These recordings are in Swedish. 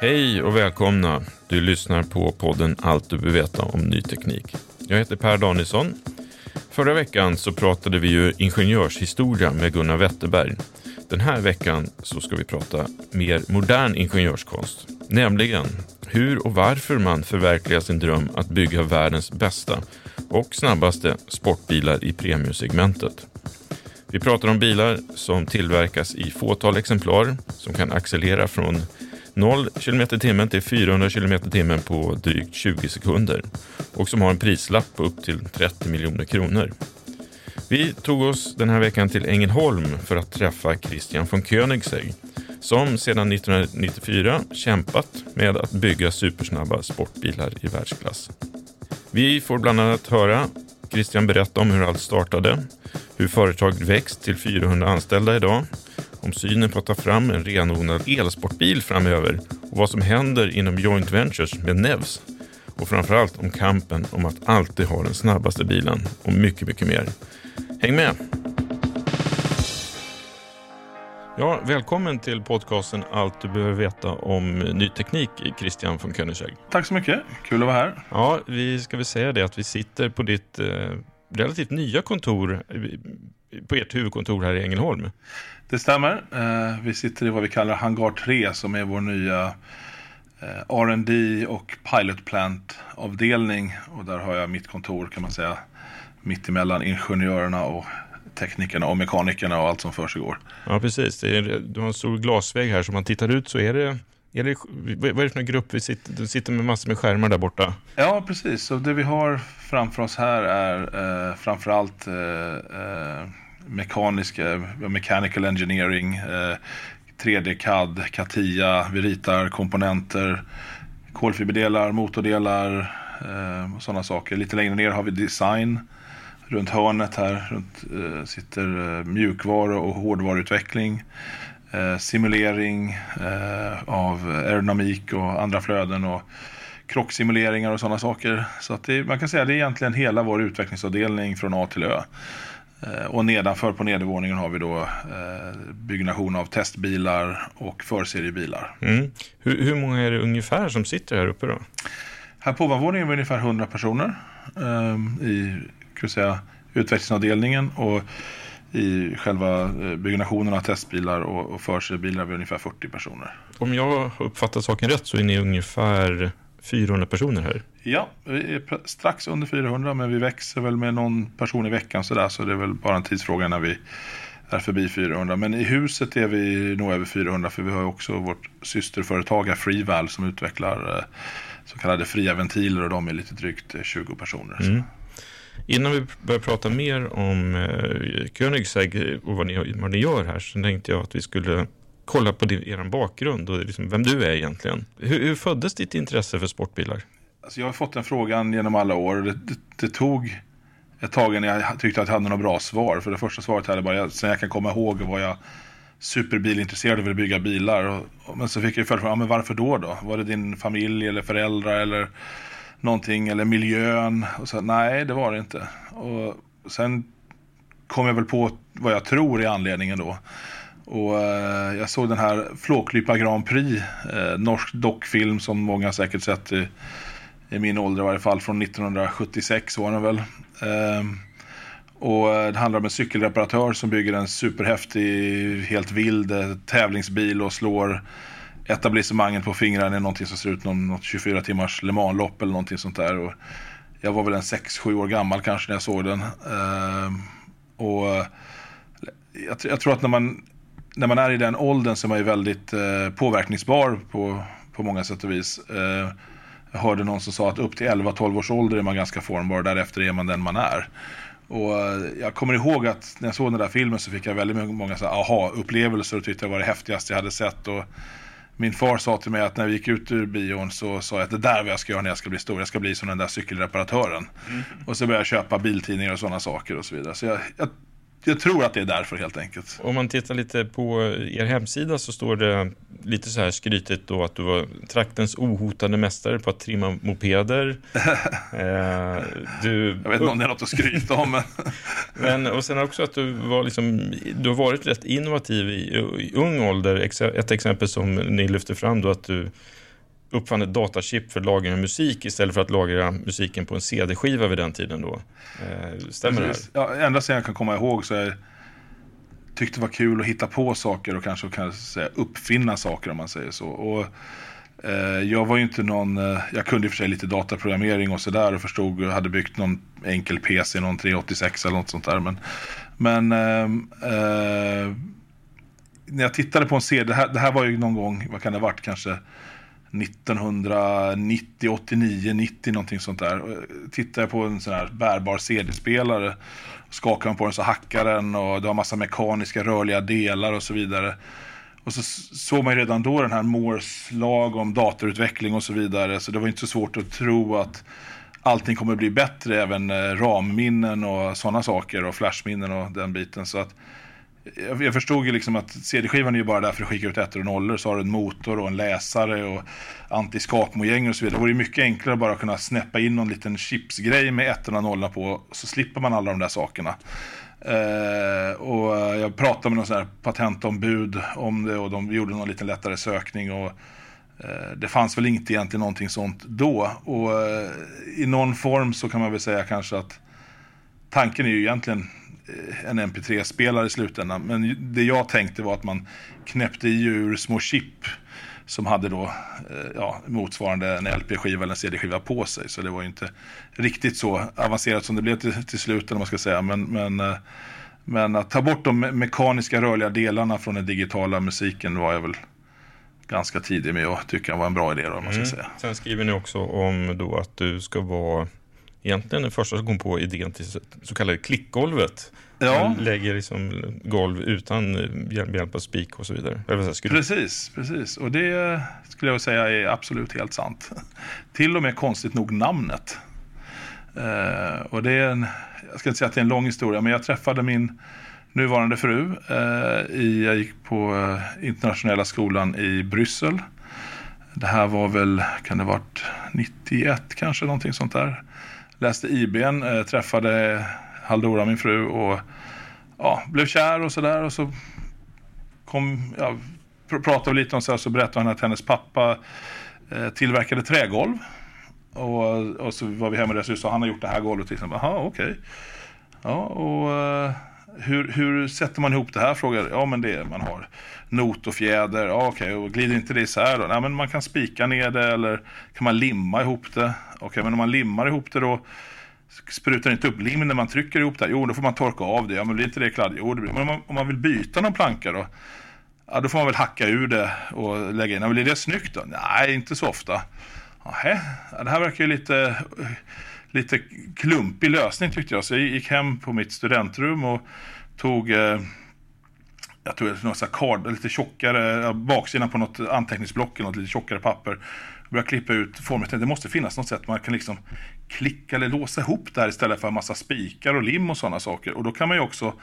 Hej och välkomna. Du lyssnar på podden Allt du behöver veta om ny teknik. Jag heter Per Danielsson. Förra veckan så pratade vi ju ingenjörshistoria med Gunnar Wetterberg. Den här veckan så ska vi prata mer modern ingenjörskonst. Nämligen hur och varför man förverkligar sin dröm att bygga världens bästa och snabbaste sportbilar i premiumsegmentet. Vi pratar om bilar som tillverkas i fåtal exemplar, som kan accelerera från 0 km timmen till 400 km timmen på drygt 20 sekunder och som har en prislapp på upp till 30 miljoner kronor. Vi tog oss den här veckan till Ängelholm för att träffa Christian von Koenigsegg som sedan 1994 kämpat med att bygga supersnabba sportbilar i världsklass. Vi får bland annat höra Christian berätta om hur allt startade, hur företaget växt till 400 anställda idag, om synen på att ta fram en renodlad elsportbil framöver och vad som händer inom joint ventures med Nevs. Och framförallt om kampen om att alltid ha den snabbaste bilen och mycket, mycket mer. Häng med! Ja, välkommen till podcasten Allt du behöver veta om ny teknik, Christian von Koenigsegg. Tack så mycket. Kul att vara här. Ja, vi ska väl säga det att vi sitter på ditt eh, relativt nya kontor, på ert huvudkontor här i Ängelholm. Det stämmer. Eh, vi sitter i vad vi kallar Hangar 3 som är vår nya eh, R&D och Pilot Plant-avdelning. Och där har jag mitt kontor kan man säga mitt emellan ingenjörerna och teknikerna och mekanikerna och allt som för sig går. Ja, precis. Det är, du har en stor glasvägg här, så man tittar ut så är det är det, vad är det för en grupp vi sitter, du sitter med massor med skärmar där borta? Ja, precis. Så det vi har framför oss här är eh, framförallt eh, eh, mekaniska, mechanical engineering, eh, 3D-CAD, CATIA, vi ritar komponenter, kolfiberdelar, motordelar eh, och sådana saker. Lite längre ner har vi design. Runt hörnet här runt, eh, sitter eh, mjukvaru och hårdvaruutveckling. Eh, simulering eh, av aerodynamik och andra flöden och krocksimuleringar och sådana saker. Så att det, man kan säga att det är egentligen hela vår utvecklingsavdelning från A till Ö. Eh, och nedanför på nedervåningen har vi då byggnation av testbilar och förseriebilar. Mm. Hur, hur många är det ungefär som sitter här uppe då? Här på ovanvåningen är vi ungefär 100 personer eh, i säga, utvecklingsavdelningen. Och i själva eh, byggnationen av testbilar och, och förseriebilar är vi ungefär 40 personer. Om jag har uppfattat saken rätt så är ni ungefär 400 personer här. Ja, vi är strax under 400 men vi växer väl med någon person i veckan sådär så det är väl bara en tidsfråga när vi är förbi 400. Men i huset är vi nog över 400 för vi har också vårt systerföretag Freeval som utvecklar eh, så kallade fria ventiler och de är lite drygt 20 personer. Mm. Innan vi börjar prata mer om eh, Koenigsegg och vad ni, vad ni gör här så tänkte jag att vi skulle kolla på din, er bakgrund och liksom vem du är egentligen. Hur, hur föddes ditt intresse för sportbilar? Alltså jag har fått den frågan genom alla år. Det, det, det tog ett tag innan jag tyckte att jag hade några bra svar. För det första svaret hade jag bara, sen jag kan komma ihåg var jag superbilintresserad och ville bygga bilar. Och, men så fick jag följdfrågan, ja, men varför då då? Var det din familj eller föräldrar eller någonting eller miljön? Och så, nej, det var det inte. Och sen kom jag väl på vad jag tror är anledningen då. Och eh, jag såg den här Flåklypa Grand Prix, eh, norsk dockfilm som många säkert sett i, i min ålder i varje fall, från 1976 var den väl. Ehm, eh, och det handlar om en cykelreparatör som bygger en superhäftig, helt vild eh, tävlingsbil och slår etablissemanget på fingrarna i någonting som ser ut som något 24 timmars Le Mans-lopp eller någonting sånt där. Och jag var väl en 6-7 år gammal kanske när jag såg den. Uh, och eh, jag, jag, tror att när man, när man är i den åldern så är man ju väldigt uh, påverkningsbar på, på många sätt och vis. Uh, jag hörde någon som sa att upp till 11-12 års ålder är man ganska formbar, därefter är man den man är. Och jag kommer ihåg att när jag såg den där filmen så fick jag väldigt många aha-upplevelser och tyckte det var det häftigaste jag hade sett. Och min far sa till mig att när vi gick ut ur bion så sa jag att det där är vad jag ska göra när jag ska bli stor. Jag ska bli som den där cykelreparatören. Mm. Och så började jag köpa biltidningar och sådana saker och så vidare. Så jag, jag jag tror att det är därför helt enkelt. Om man tittar lite på er hemsida så står det lite så här skrytigt då att du var traktens ohotade mästare på att trimma mopeder. eh, du, jag vet inte om det är något att skryta om. Men... men, och sen också att du, var liksom, du har varit rätt innovativ i, i ung ålder. Ett exempel som ni lyfter fram då att du uppfann ett datachip för lagring av musik istället för att lagra musiken på en CD-skiva vid den tiden då. Eh, stämmer Precis. det här? Ja, enda sen jag kan komma ihåg så är tyckte det var kul att hitta på saker och kanske, kanske säga, uppfinna saker om man säger så. Och, eh, jag var ju inte någon, eh, jag kunde i och för sig lite dataprogrammering och sådär och förstod, och hade byggt någon enkel PC, någon 386 eller något sånt där. Men, men ehm, eh, när jag tittade på en CD, det här, det här var ju någon gång, vad kan det ha varit, kanske 1990, 89, 90 någonting sånt där. Eh, tittar jag på en sån här bärbar CD-spelare. Skakar man på den så hackar den och det har massa mekaniska rörliga delar och så vidare. Och så såg man ju redan då den här Moores lag om datorutveckling och så vidare. Så det var inte så svårt att tro att allting kommer bli bättre, även eh, ramminnen och sådana saker och flashminnen och den biten. Så att jag, jag förstod ju liksom att CD-skivan är ju bara där för att skicka ut ettor och nollor. Så har du en motor och en läsare och antiskakmojänger och så vidare. Det vore ju mycket enklare att bara kunna snäppa in någon liten chipsgrej med ettorna och nollorna på. Så slipper man alla de där sakerna. Uh, och jag pratade med någon sån här patentombud om det och de gjorde någon liten lättare sökning. Och, uh, det fanns väl inte egentligen någonting sånt då. Och uh, i någon form så kan man väl säga kanske att tanken är ju egentligen en MP3-spelare i slutändan. Men det jag tänkte var att man knäppte i ur små chip som hade då eh, ja, motsvarande en LP-skiva eller en CD-skiva på sig. Så det var ju inte riktigt så avancerat som det blev till, till slut, man ska säga. Men, men, eh, men att ta bort de mekaniska rörliga delarna från den digitala musiken var jag väl ganska tidig med att tycka var en bra idé. Då, man ska mm. säga. Sen skriver ni också om då att du ska vara egentligen den första som kom på idén till så kallade klickgolvet. Ja. Man lägger liksom golv utan hjälp av spik och så vidare. Precis, precis. Och det skulle jag säga är absolut helt sant. Till och med konstigt nog namnet. Uh, och det är en, jag ska inte säga att det är en lång historia, men jag träffade min nuvarande fru. Uh, i, jag gick på uh, internationella skolan i Bryssel. Det här var väl, kan det varit 91 kanske, någonting sånt där läste IBn, eh, träffade Haldora, min fru, och ja, blev kär och sådär. Och så kom, ja, pr pratade vi lite om så här, så berättade hon att hennes pappa eh, tillverkade trägolv. Och, och så var vi hemma och så han har gjort det här golvet. Liksom. Jaha, okej. Okay. Ja, och eh, hur, hur sätter man ihop det här? Frågar Ja, men det är, man har not och fjäder. Ja, okej, okay. och glider inte det isär då? Nej, men man kan spika ner det eller kan man limma ihop det? Okej, okay, men om man limmar ihop det då sprutar inte upp lim när man trycker ihop det? Jo, då får man torka av det. Ja, men blir inte det kladdigt? Jo, det blir. Men om man, om man vill byta någon planka då? Ja, då får man väl hacka ur det och lägga in. Ja, blir det snyggt då? Nej, inte så ofta. Nähä, det här verkar ju lite lite klumpig lösning tyckte jag. Så jag gick hem på mitt studentrum och tog eh, jag tror det var kard, lite tjockare, baksidan på något anteckningsblock eller något lite tjockare papper. Började klippa ut formen. Det måste finnas något sätt man kan liksom klicka eller låsa ihop det här istället för en massa spikar och lim och sådana saker. Och då kan man ju också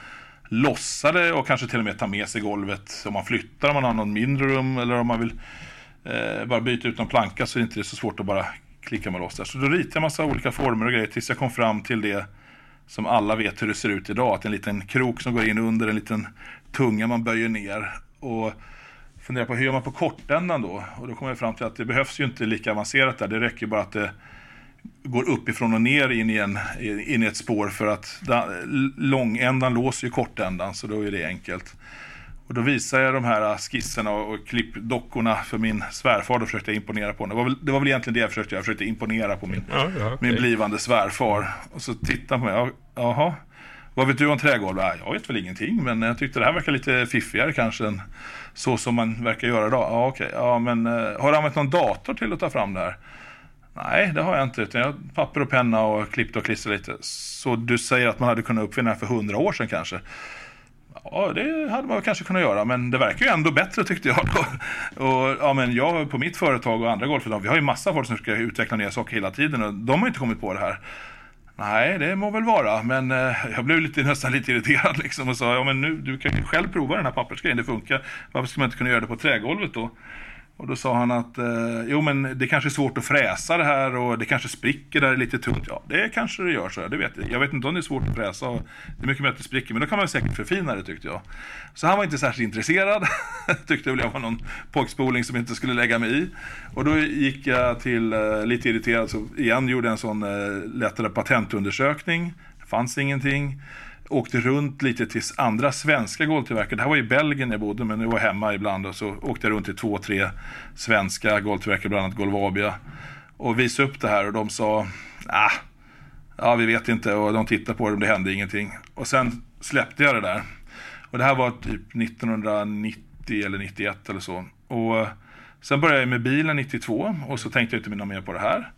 lossa det och kanske till och med ta med sig golvet om man flyttar, om man har någon mindre rum eller om man vill eh, bara byta ut någon planka så är det inte så svårt att bara klickar man loss där. Så då ritade jag massa olika former och grejer tills jag kom fram till det som alla vet hur det ser ut idag. Att en liten krok som går in under en liten tunga man böjer ner. Och funderar på hur gör man på kortändan då? Och då kommer jag fram till att det behövs ju inte lika avancerat där. Det räcker bara att det går uppifrån och ner in i, en, in i ett spår för att långändan låser ju kortändan så då är det enkelt. Och då visade jag de här skisserna och klippdockorna för min svärfar. Då försökte jag imponera på honom. Det var väl, det var väl egentligen det jag försökte. Jag försökte imponera på min, ja, ja, okay. min blivande svärfar. Och så tittade han på mig. Jaha, vad vet du om trägolv? Jag vet väl ingenting, men jag tyckte det här verkar lite fiffigare kanske än så som man verkar göra idag. Ja, okej. Okay. Ja, men eh, har du använt någon dator till att ta fram det här? Nej, det har jag inte. Utan jag har papper och penna och klippt och klistrat lite. Så du säger att man hade kunnat uppfinna det här för hundra år sedan kanske? Ja, det hade man kanske kunnat göra, men det verkar ju ändå bättre tyckte jag. Då. Och, ja, men jag på mitt företag och andra golfföretag, vi har ju massa folk som ska utveckla nya saker hela tiden och de har inte kommit på det här. Nej, det må väl vara, men eh, jag blev lite, nästan lite irriterad liksom och sa, ja men nu, du kan ju själv prova den här pappersgrejen, det funkar. Varför ska man inte kunna göra det på trägolvet då? Och då sa han att eh, jo men det kanske är svårt att fräsa det här och det kanske spricker där det är lite tungt. Ja det kanske det gör så, det vet jag. Jag vet inte om det är svårt att fräsa. Och det är mycket mer att det spricker men då kan man säkert förfina det tyckte jag. Så han var inte särskilt intresserad. Tyckte väl jag var någon pojkspoling som inte skulle lägga mig i. Och då gick jag till, eh, lite irriterad, så igen gjorde en sån eh, lättare patentundersökning. Det fanns ingenting åkte runt lite till andra svenska golvtillverkare. Det här var i Belgien jag bodde, men jag var hemma ibland. Och så åkte jag runt till två, tre svenska golvtillverkare, bland annat Golvabia. Och visade upp det här och de sa, ah, ja vi vet inte. Och de tittade på det och det hände ingenting. Och sen släppte jag det där. Och det här var typ 1990 eller 91 eller så. Och sen började jag med bilen 92 och så tänkte jag inte mer på det här.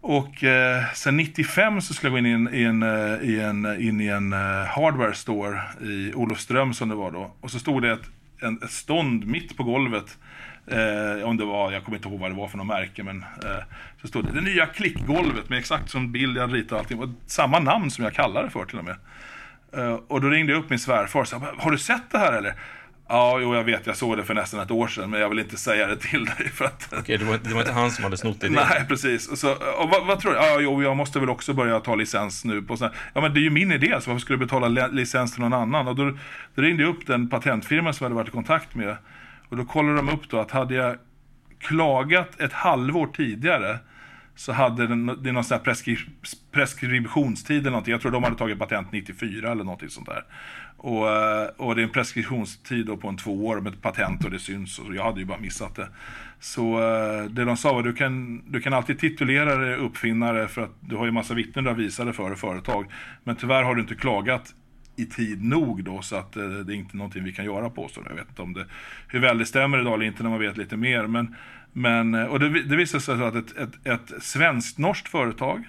Och eh, sen 95 så skulle jag gå in i en, i en, eh, i en, in i en uh, hardware store i Olofström som det var då. Och så stod det ett, en, ett stånd mitt på golvet. Eh, om det var, jag kommer inte ihåg vad det var för något märke, men eh, så stod det det nya klickgolvet med exakt som bild jag ritade. och allting. Och samma namn som jag kallade det för till och med. Eh, och då ringde jag upp min svärfar och sa, har du sett det här eller? Ja, jo, jag vet. Jag såg det för nästan ett år sedan, men jag vill inte säga det till dig. För att... Okej, det var, det var inte han som hade snott idén? Nej, precis. Och så, och vad, vad, tror du? Ja, jo, jag måste väl också börja ta licens nu. På såna... Ja, men det är ju min idé, så varför skulle jag betala licens till någon annan? Och då, då ringde jag upp den patentfirma som jag hade varit i kontakt med. Och då kollade de upp då att hade jag klagat ett halvår tidigare så hade den, det är någon sån här preskri, preskriptionstid eller någonting. Jag tror de hade tagit patent 94 eller någonting sånt där. Och, eh, och det är en preskriptionstid då på en två år med ett patent och det syns. Och jag hade ju bara missat det. Så eh, det de sa var du kan, du kan alltid titulera dig uppfinnare för att du har ju massa vittnen du har visade för företag. Men tyvärr har du inte klagat i tid nog då så att eh, det är inte någonting vi kan göra på. Så jag vet inte om det, hur väl det stämmer idag eller inte när man vet lite mer. Men, men, eh, och det, det visade sig att ett, ett, ett svenskt-norskt företag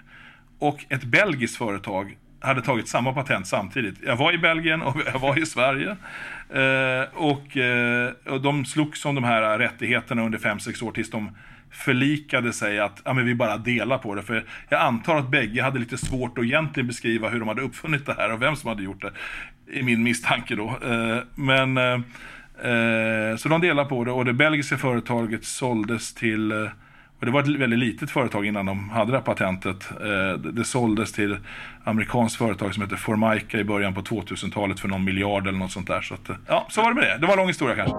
och ett belgiskt företag hade tagit samma patent samtidigt. Jag var i Belgien och jag var i Sverige. Eh, och, eh, och de slogs om de här rättigheterna under 5-6 år tills de förlikade sig att ja, men vi bara delar på det. För jag antar att bägge hade lite svårt att egentligen beskriva hur de hade uppfunnit det här och vem som hade gjort det. I min misstanke då. Eh, men eh, så de delade på det och det belgiska företaget såldes till eh, och det var ett väldigt litet företag innan de hade det här patentet. Eh, det såldes till amerikanskt företag som heter Formica i början på 2000-talet för någon miljard eller något sånt där. Så att, eh, ja, så var det med det. Det var en lång historia kanske.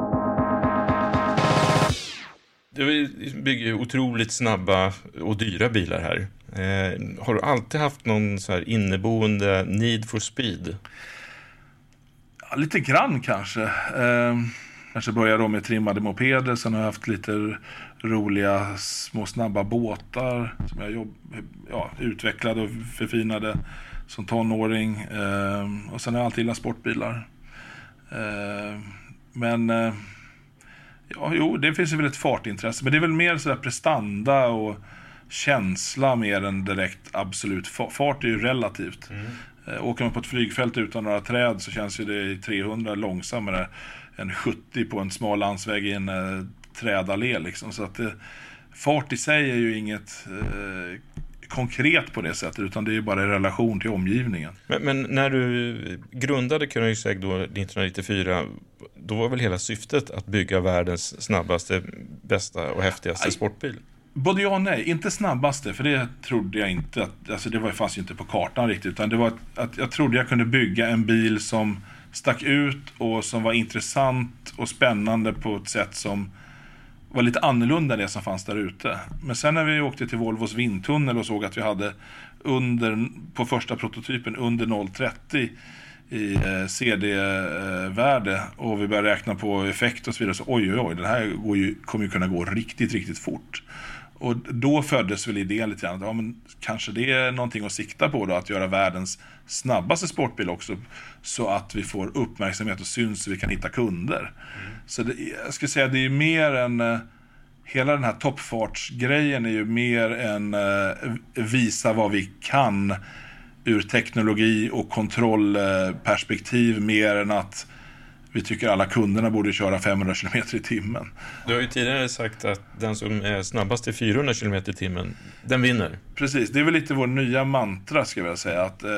Du bygger ju otroligt snabba och dyra bilar här. Eh, har du alltid haft någon så här inneboende need for speed? Lite grann kanske. Eh, kanske började då med trimmade mopeder, sen har jag haft lite roliga små snabba båtar som jag jobb, ja, utvecklade och förfinade som tonåring. Eh, och sen har jag alltid gillat sportbilar. Eh, men eh, ja, jo, det finns ju väl ett fartintresse. Men det är väl mer sådär prestanda och känsla mer än direkt absolut. Fart är ju relativt. Mm. Eh, åker man på ett flygfält utan några träd så känns ju det i 300 långsammare än 70 på en smal landsväg i en eh, trädallé liksom. Så att eh, fart i sig är ju inget eh, konkret på det sättet, utan det är bara i relation till omgivningen. Men, men när du grundade Koenigsegg då 1994, då var väl hela syftet att bygga världens snabbaste, bästa och häftigaste sportbil? Både ja och nej. Inte snabbaste, för det trodde jag inte. Att, alltså det var, fanns ju inte på kartan riktigt. Utan det var att, att jag trodde jag kunde bygga en bil som stack ut och som var intressant och spännande på ett sätt som var lite annorlunda än det som fanns där ute. Men sen när vi åkte till Volvos vindtunnel och såg att vi hade under, på första prototypen under 0,30 i eh, CD-värde eh, och vi började räkna på effekt och så vidare. Så oj, oj, oj, det här går ju, kommer ju kunna gå riktigt, riktigt fort. Och då föddes väl idén lite grann att ja, men kanske det är någonting att sikta på då, att göra världens snabbaste sportbil också. Så att vi får uppmärksamhet och syns så vi kan hitta kunder. Mm. Så det, jag skulle säga det är mer än, eh, hela den här toppfartsgrejen är ju mer än uh, visa vad vi kan ur teknologi och kontrollperspektiv mer än att vi tycker alla kunderna borde köra 500 km i timmen. Du har ju tidigare sagt att den som är snabbast i 400 km i timmen, den vinner. Precis, det är väl lite vår nya mantra ska jag säga. Att, eh,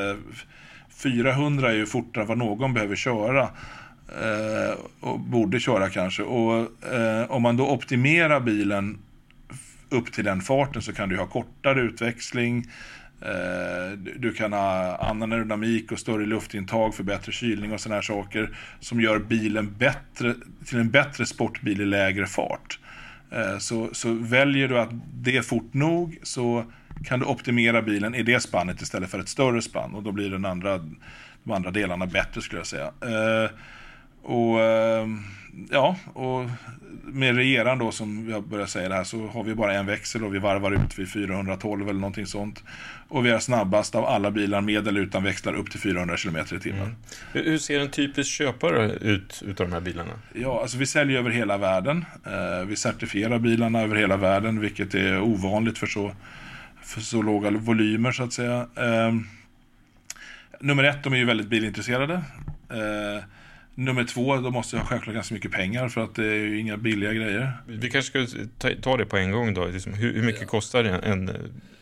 400 är ju fortare än vad någon behöver köra. Eh, och borde köra kanske. Och eh, om man då optimerar bilen upp till den farten så kan du ha kortare utväxling. Eh, du kan ha annan aerodynamik och större luftintag för bättre kylning och sådana här saker som gör bilen bättre, till en bättre sportbil i lägre fart. Eh, så, så väljer du att det är fort nog så kan du optimera bilen i det spannet istället för ett större spann och då blir den andra, de andra delarna bättre skulle jag säga. Eh, Eh, och ja, och med regeran då som jag börjar säga det här så har vi bara en växel och vi varvar ut vid 412 eller någonting sånt. Och vi är snabbast av alla bilar med eller utan växlar upp till 400 km i timmen. Mm. Hur ser en typisk köpare ut utav de här bilarna? Ja, alltså vi säljer över hela världen. Eh, vi certifierar bilarna över hela världen, vilket är ovanligt för så, för så låga volymer så att säga. Eh, nummer ett, de är ju väldigt bilintresserade. Eh, Nummer två, då måste jag självklart ganska mycket pengar för att det är ju inga billiga grejer. Vi kanske ska ta, det på en gång då. Liksom, hur, hur, mycket ja. kostar en,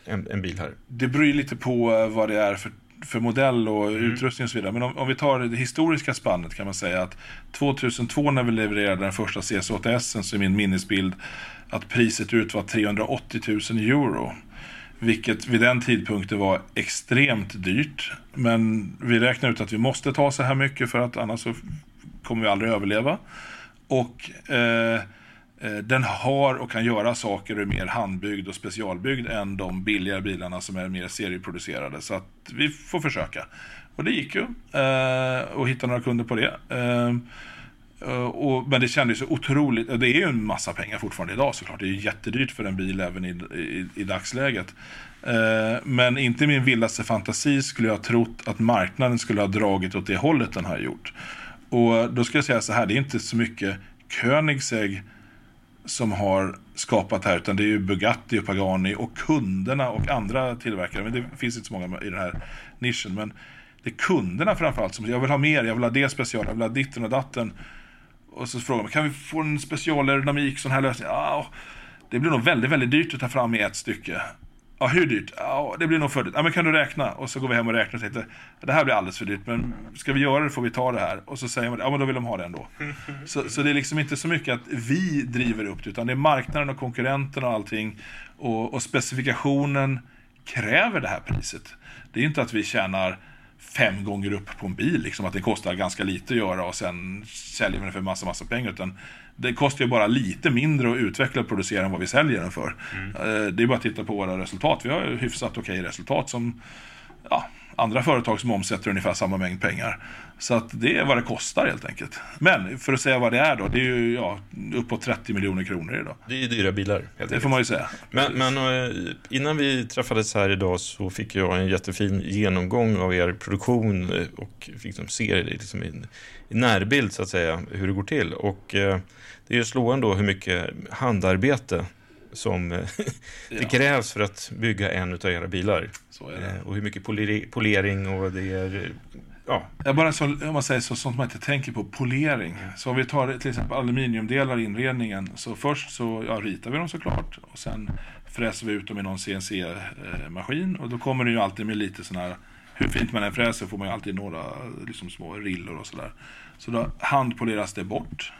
en, en, bil här? Det beror lite på vad det är för, för modell och mm. utrustning och så vidare. Men om, om, vi tar det historiska spannet kan man säga att 2002 när vi levererade den första CS8S så är min minnesbild att priset ut var 380 000 euro. Vilket vid den tidpunkten var extremt dyrt. Men vi räknar ut att vi måste ta så här mycket för att annars så kommer vi aldrig överleva. Och eh, eh, den har och kan göra saker och är mer handbyggd och specialbyggd än de billigare bilarna som är mer serieproducerade. Så att vi får försöka. Och det gick ju. Eh, hitta några kunder på det. Eh, Eh, och, men det kändes så otroligt, eh, det är ju en massa pengar fortfarande idag såklart. Det är ju jättedyrt för en bil även i, i, i dagsläget. Uh, men inte i min vildaste fantasi skulle jag ha trott att marknaden skulle ha dragit åt det hållet den har gjort. Och då ska jag säga så här, det är inte så mycket Koenigsegg som har skapat det här, utan det är ju Bugatti och Pagani och kunderna och andra tillverkare. Men det finns inte så många i den här nischen. Men det är kunderna framförallt som jag vill ha mer, jag vill ha det special, jag vill ha ditten och datten. Och så frågar man, kan vi få en specialaerodynamik, sån här lösning? Ja, det blir nog väldigt, väldigt dyrt att ta fram i ett stycke. Ja, hur dyrt? Ja, det blir nog för dyrt. Ja, men kan du räkna? Och så går vi hem och räknar och tänkte, det här blir alldeles för dyrt, men ska vi göra det får vi ta det här. Och så säger man, ja men då vill de ha det ändå. Så, så det är liksom inte så mycket att vi driver upp det, utan det är marknaden och konkurrenterna och allting. Och, och specifikationen kräver det här priset. Det är inte att vi tjänar fem gånger upp på en bil. Liksom, att det kostar ganska lite att göra och sen säljer vi den för massa, massa pengar. Utan det kostar ju bara lite mindre att utveckla och producera än vad vi säljer den för. Mm. Eh, det är bara att titta på våra resultat. Vi har hyfsat okej resultat som ja, andra företag som omsätter ungefär samma mängd pengar. Så att det är vad det kostar helt enkelt. Men för att säga vad det är då, det är ju ja, uppåt 30 miljoner kronor idag. Det är ju dyra bilar. det enkelt. får man ju säga. Men, men, eh, innan vi träffades här idag så fick jag en jättefin genomgång av er produktion eh, och fick liksom se liksom i närbild så att säga hur det går till. Och eh, det är ju slående då hur mycket handarbete som det ja. krävs för att bygga en av era bilar. Det. Och hur mycket polering och det är ja. Jag bara så, om man säger så, sånt man inte tänker på, polering. Så om vi tar till exempel aluminiumdelar i inredningen. Så först så ja, ritar vi dem såklart. Och sen fräser vi ut dem i någon CNC-maskin. Och då kommer det ju alltid med lite sådana här, hur fint man än fräser får man ju alltid några liksom, små rillor och sådär. Så då handpoleras det bort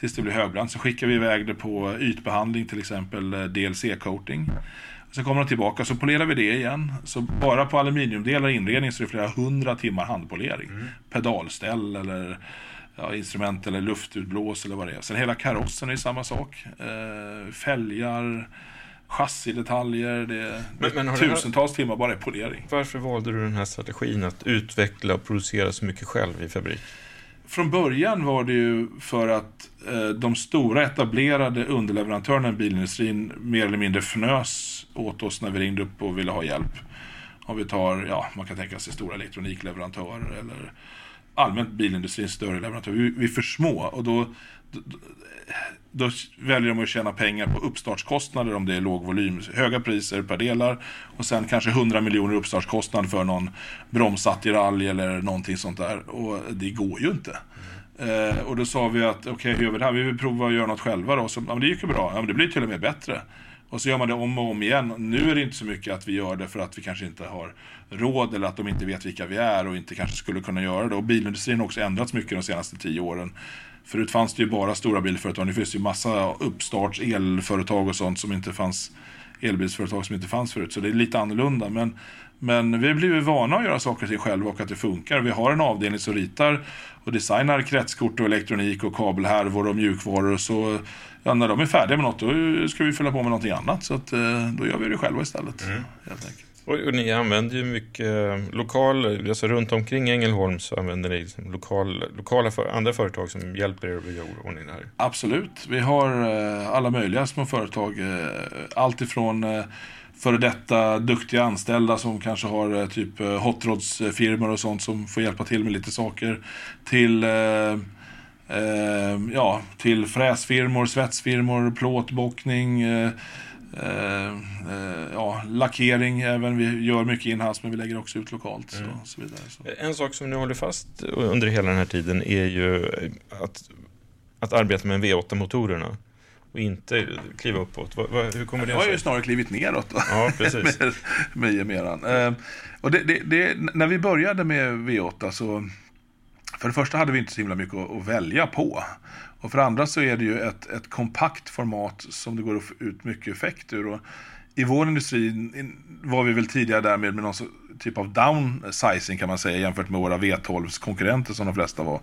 tills det blir högbrant. Så skickar vi iväg det på ytbehandling, till exempel eh, DLC-coating. Sen kommer de tillbaka, så polerar vi det igen. Så bara på aluminiumdelar i inredning så är det flera hundra timmar handpolering. Mm. Pedalställ eller ja, instrument eller luftutblås eller vad det är. Sen hela karossen är samma sak. Eh, fälgar, chassidetaljer. Det, men, men tusentals här... timmar bara i polering. Varför valde du den här strategin att utveckla och producera så mycket själv i fabrik? Från början var det ju för att eh, de stora etablerade underleverantörerna i bilindustrin mer eller mindre fnös åt oss när vi ringde upp och ville ha hjälp. Om vi tar, ja, man kan tänka sig stora elektronikleverantörer eller allmänt bilindustrins större leverantörer. Vi, vi är för små och då, då, då väljer de att tjäna pengar på uppstartskostnader om det är låg volym. Höga priser per delar och sen kanske 100 miljoner uppstartskostnad för någon bromsattiralj eller någonting sånt där. Och det går ju inte. Mm. Eh, och då sa vi att okej, okay, hur gör vi det här? Vi vill prova att göra något själva då. Så, ja, men det gick ju bra. Ja, men det blir till och med bättre. Och så gör man det om och om igen. Nu är det inte så mycket att vi gör det för att vi kanske inte har råd eller att de inte vet vilka vi är och inte kanske skulle kunna göra det. Och bilindustrin har också ändrats mycket de senaste tio åren. Förut fanns det ju bara stora bilföretag. Nu finns det ju massa uppstarts elföretag och sånt som inte fanns elbilsföretag som inte fanns förut. Så det är lite annorlunda. Men, men vi har blivit vana att göra saker till själva och att det funkar. Vi har en avdelning som ritar och designar kretskort och elektronik och kabelhärvor och mjukvaror. Så ja, när de är färdiga med något då ska vi fylla på med någonting annat. Så att, eh, då gör vi det själva istället. Mm. Helt enkelt. Och, och, ni använder ju mycket eh, lokal, alltså runt omkring Ängelholm så använder ni liksom lokal, lokala för, andra företag som hjälper er att bygga ordning här? Absolut. Vi har eh, alla möjliga små företag. Allt ifrån före detta duktiga anställda som kanske har eh, typ eh, hotrodsfirmor och sånt som får hjälpa till med lite saker. Till eh, ja, till fräsfirmor, svetsfirmor, plåtbockning, eh, eh, ja, lackering även. Vi gör mycket inhouse men vi lägger också ut lokalt. Mm. Så, så vidare, så. En sak som ni håller fast under hela den här tiden är ju att, att arbeta med V8-motorerna och inte kliva uppåt. Hur kommer det sig? Jag har ju snarare klivit neråt ja, precis. med, med gemeran. Eh, och det, det, det, när vi började med V8 så för det första hade vi inte så himla mycket att, att välja på. Och för det andra så är det ju ett, ett kompakt format som det går att få ut mycket effekt ur. Och i vår industri var vi väl tidigare där med någon typ av downsizing kan man säga jämfört med våra V12s konkurrenter som de flesta var.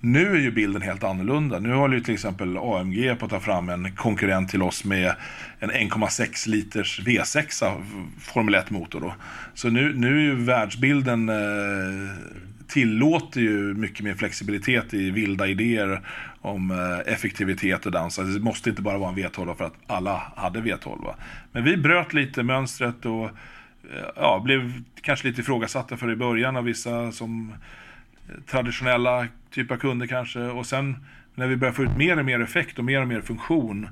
Nu är ju bilden helt annorlunda. Nu håller ju till exempel AMG på att ta fram en konkurrent till oss med en 1,6 liters V6 Formel 1-motor. Då. Så nu, nu är ju världsbilden eh, tillåter ju mycket mer flexibilitet i vilda idéer om eh, effektivitet och dans. Alltså, det måste inte bara vara en V12 för att alla hade V12. Men vi bröt lite mönstret och eh, ja, blev kanske lite ifrågasatta för i början av vissa som eh, traditionella typer av kunder kanske. Och sen när vi började få ut mer och mer effekt och mer och mer funktion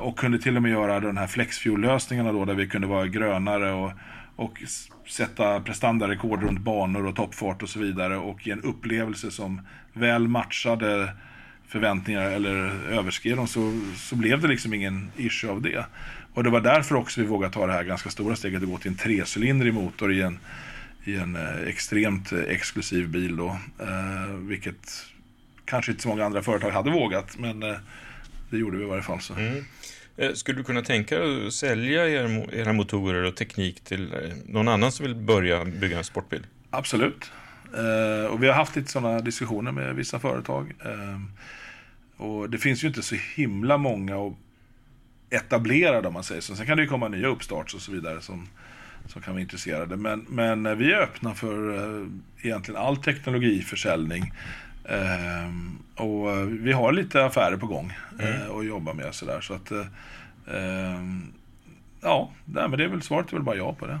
och kunde till och med göra de här flexfuel-lösningarna då där vi kunde vara grönare och, och sätta prestandarekord runt banor och toppfart och så vidare och ge en upplevelse som väl matchade förväntningar eller överskred dem så, så blev det liksom ingen issue av det. Och det var därför också vi vågade ta det här ganska stora steget och gå till en trecylindrig motor i en i en eh, extremt eh, exklusiv bil då. Eh, vilket kanske inte så många andra företag hade vågat, men det gjorde vi i varje fall. Så. Mm. Skulle du kunna tänka dig att sälja era motorer och teknik till någon annan som vill börja bygga en sportbil? Absolut. och vi har haft lite sådana diskussioner med vissa företag. Och det finns ju inte så himla många etablerade om man säger så. Sen kan det ju komma nya uppstarts och så vidare som som kan vara intresserade. Men, men eh, vi är öppna för eh, egentligen all teknologiförsäljning. Eh, och vi har lite affärer på gång mm. att jobba med sådär. Så att, ja, men det är väl svaret är väl bara ja på det.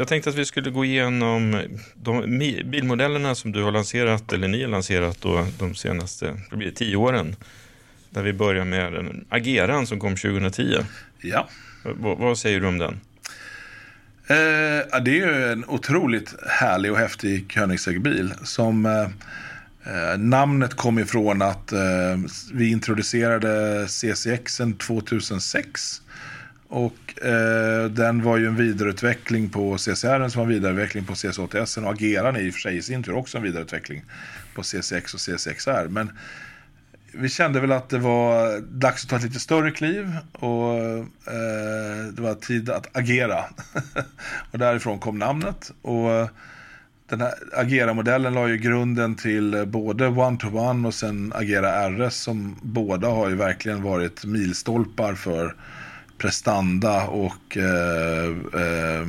Jag tänkte att vi skulle gå igenom de bilmodellerna som du har lanserat, eller ni har lanserat då, de senaste det blir tio åren. Där vi börjar med Ageran som kom 2010. Ja. V- vad säger du om den? Eh, det är ju en otroligt härlig och häftig Koenigsegg-bil. Som eh, eh, namnet kom ifrån att eh, vi introducerade CCXen 2006. Och eh, den var ju en vidareutveckling på CCR som var en vidareutveckling på CC80S. Och Ageran är i och för sig i sin tur också en vidareutveckling på CCX och CCXR. Men vi kände väl att det var dags att ta ett lite större kliv och eh, det var tid att agera. och därifrån kom namnet. Och eh, den här Agera-modellen la ju grunden till både One-to-One och sen Agera RS som båda har ju verkligen varit milstolpar för prestanda och eh, eh,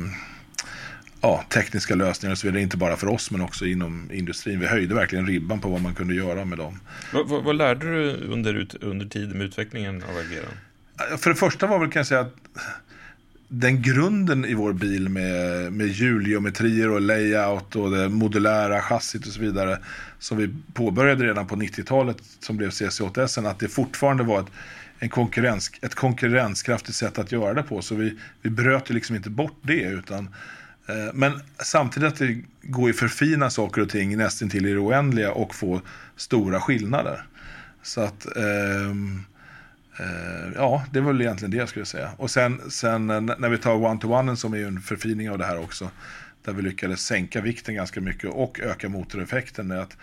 ja, tekniska lösningar och så vidare. Inte bara för oss men också inom industrin. Vi höjde verkligen ribban på vad man kunde göra med dem. Vad, vad, vad lärde du under, ut, under tiden med utvecklingen av Ageran? För det första var väl kan jag säga att den grunden i vår bil med, med hjulgeometrier och layout och det modulära chassit och så vidare som vi påbörjade redan på 90-talet som blev CC8S att det fortfarande var ett, en konkurrens, ett konkurrenskraftigt sätt att göra det på. Så vi, vi bröt ju liksom inte bort det utan eh, men samtidigt att det går att förfina saker och ting nästan till i det oändliga och få stora skillnader. Så att eh, Eh, ja, det var väl egentligen det jag skulle säga. Och sen, sen eh, när vi tar one-to-one som är ju en förfining av det här också. Där vi lyckades sänka vikten ganska mycket och öka motoreffekten. Att,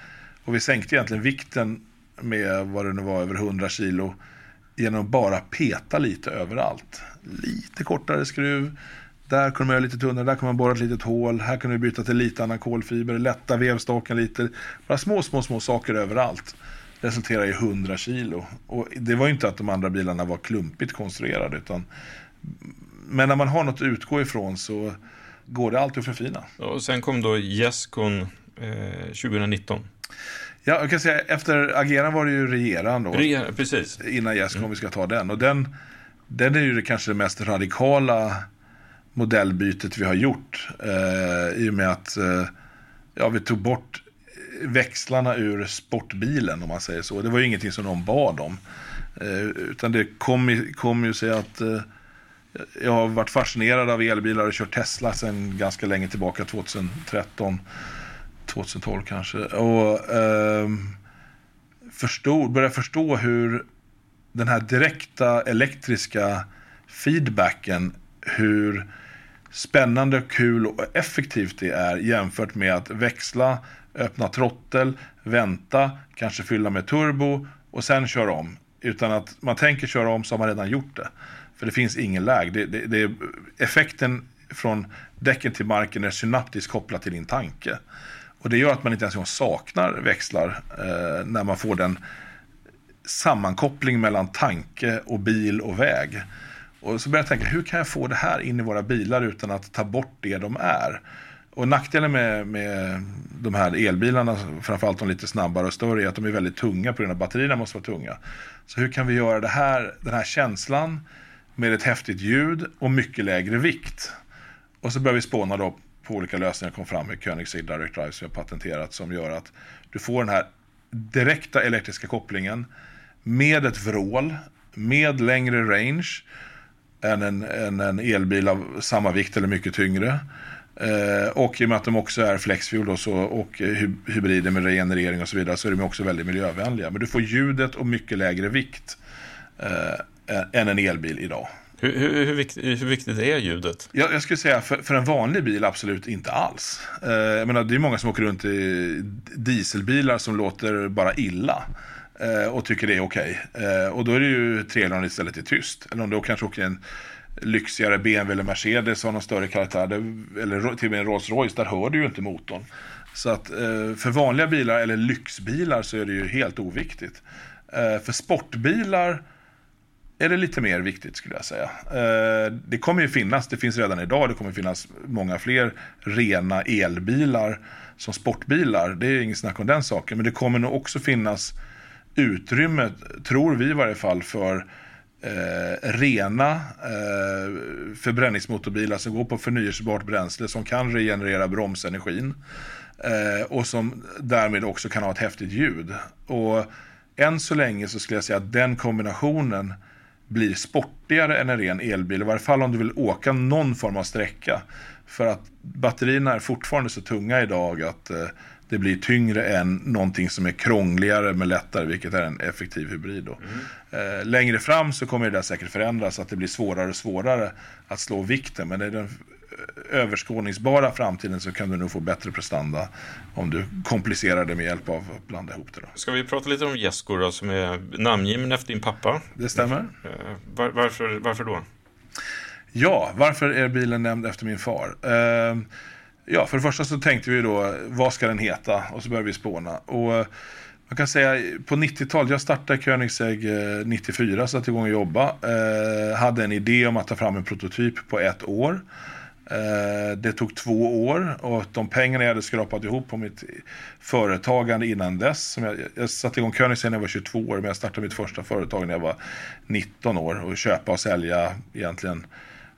och vi sänkte egentligen vikten med vad det nu var över 100 kilo. Genom att bara peta lite överallt. Lite kortare skruv. Där kunde man göra lite tunnare, där kunde man borra ett litet hål. Här kunde vi byta till lite annan kolfiber, lätta vevstaken lite. Bara små, små, små saker överallt resulterar i 100 kilo. Och det var ju inte att de andra bilarna var klumpigt konstruerade. Utan, men när man har något att utgå ifrån så går det alltid att förfina. Och sen kom då Jeskon eh, 2019. Ja, jag kan säga efter Ageran var det ju Regeran då. Re, precis. Innan Yescon, om vi ska ta den. Och den, den är ju det kanske det mest radikala modellbytet vi har gjort. Eh, I och med att eh, ja, vi tog bort växlarna ur sportbilen om man säger så. Det var ju ingenting som de bad om. Eh, utan det kom, kom ju sig att eh, jag har varit fascinerad av elbilar och kört Tesla sedan ganska länge tillbaka, 2013, 2012 kanske. Och eh, förstod, började förstå hur den här direkta elektriska feedbacken, hur spännande, kul och effektivt det är jämfört med att växla öppna trottel, vänta, kanske fylla med turbo och sen köra om. Utan att man tänker köra om så har man redan gjort det. För det finns ingen läg. Det, det, det, effekten från däcken till marken är synaptiskt kopplat till din tanke. Och det gör att man inte ens saknar växlar eh, när man får den sammankoppling mellan tanke och bil och väg. Och så börjar jag tänka, hur kan jag få det här in i våra bilar utan att ta bort det de är? Och nackdelen med, med de här elbilarna, framförallt de lite snabbare och större, är att de är väldigt tunga på grund av att batterierna måste vara tunga. Så hur kan vi göra det här, den här känslan med ett häftigt ljud och mycket lägre vikt? Och så börjar vi spåna då på olika lösningar kom fram i Koenigsegg Direct Drive som vi har patenterat som gör att du får den här direkta elektriska kopplingen med ett vrål, med längre range än en, en, en elbil av samma vikt eller mycket tyngre. Eh, och i och med att de också är flexfuel och, så, och hybrider med regenerering och så vidare så är de också väldigt miljövänliga. Men du får ljudet och mycket lägre vikt eh, än en elbil idag. Hur, hur, hur, viktigt, hur viktigt är ljudet? Jag, jag skulle säga för, för, en vanlig bil absolut inte alls. Eh, jag menar, det är många som åker runt i dieselbilar som låter bara illa eh, och tycker det är okej. Okay. Eh, och då är det ju trevligt om det istället är tyst. Eller om du kanske åker en lyxigare BMW eller Mercedes av någon större karaktär, eller till och med en Rolls Royce, där hör du ju inte motorn. Så att eh, för vanliga bilar eller lyxbilar så är det ju helt oviktigt. Eh, för sportbilar är det lite mer viktigt skulle jag säga. Eh, det kommer ju finnas, det finns redan idag, det kommer finnas många fler rena elbilar som sportbilar. Det är inget snack om den saken. Men det kommer nog också finnas utrymme, tror vi i varje fall, för eh, rena eh, förbränningsmotorbilar som går på förnyelsebart bränsle som kan regenerera bromsenergin. Eh, och som därmed också kan ha ett häftigt ljud. Och än så länge så skulle jag säga att den kombinationen blir sportigare än en ren elbil. I varje fall om du vill åka någon form av sträcka. För att batterierna är fortfarande så tunga idag att eh, det blir tyngre än någonting som är krångligare men lättare, vilket är en effektiv hybrid. Mm. Eh, längre fram så kommer det där säkert förändras, att det blir svårare och svårare att slå vikten. Men i den överskådningsbara framtiden så kan du nog få bättre prestanda om du komplicerar det med hjälp av att blanda ihop det. Då. Ska vi prata lite om Jesko då, som är namngiven efter din pappa? Det stämmer. Eh, var, varför, varför då? Ja, varför är bilen nämnd efter min far? Uh, ja, för det första så tänkte vi då, vad ska den heta? Och så började vi spåna. Och eh, man kan säga på 90-talet, jag startade Koenigsegg 94, satte igång och jobba. Eh, hade en idé om att ta fram en prototyp på ett år. Eh, det tog två år och de pengarna jag hade skrapat ihop på mitt företagande innan dess. Som jag, jag satte igång Koenigsegg när jag var 22 år, men jag startade mitt första företag när jag var 19 år. Och köpa och sälja egentligen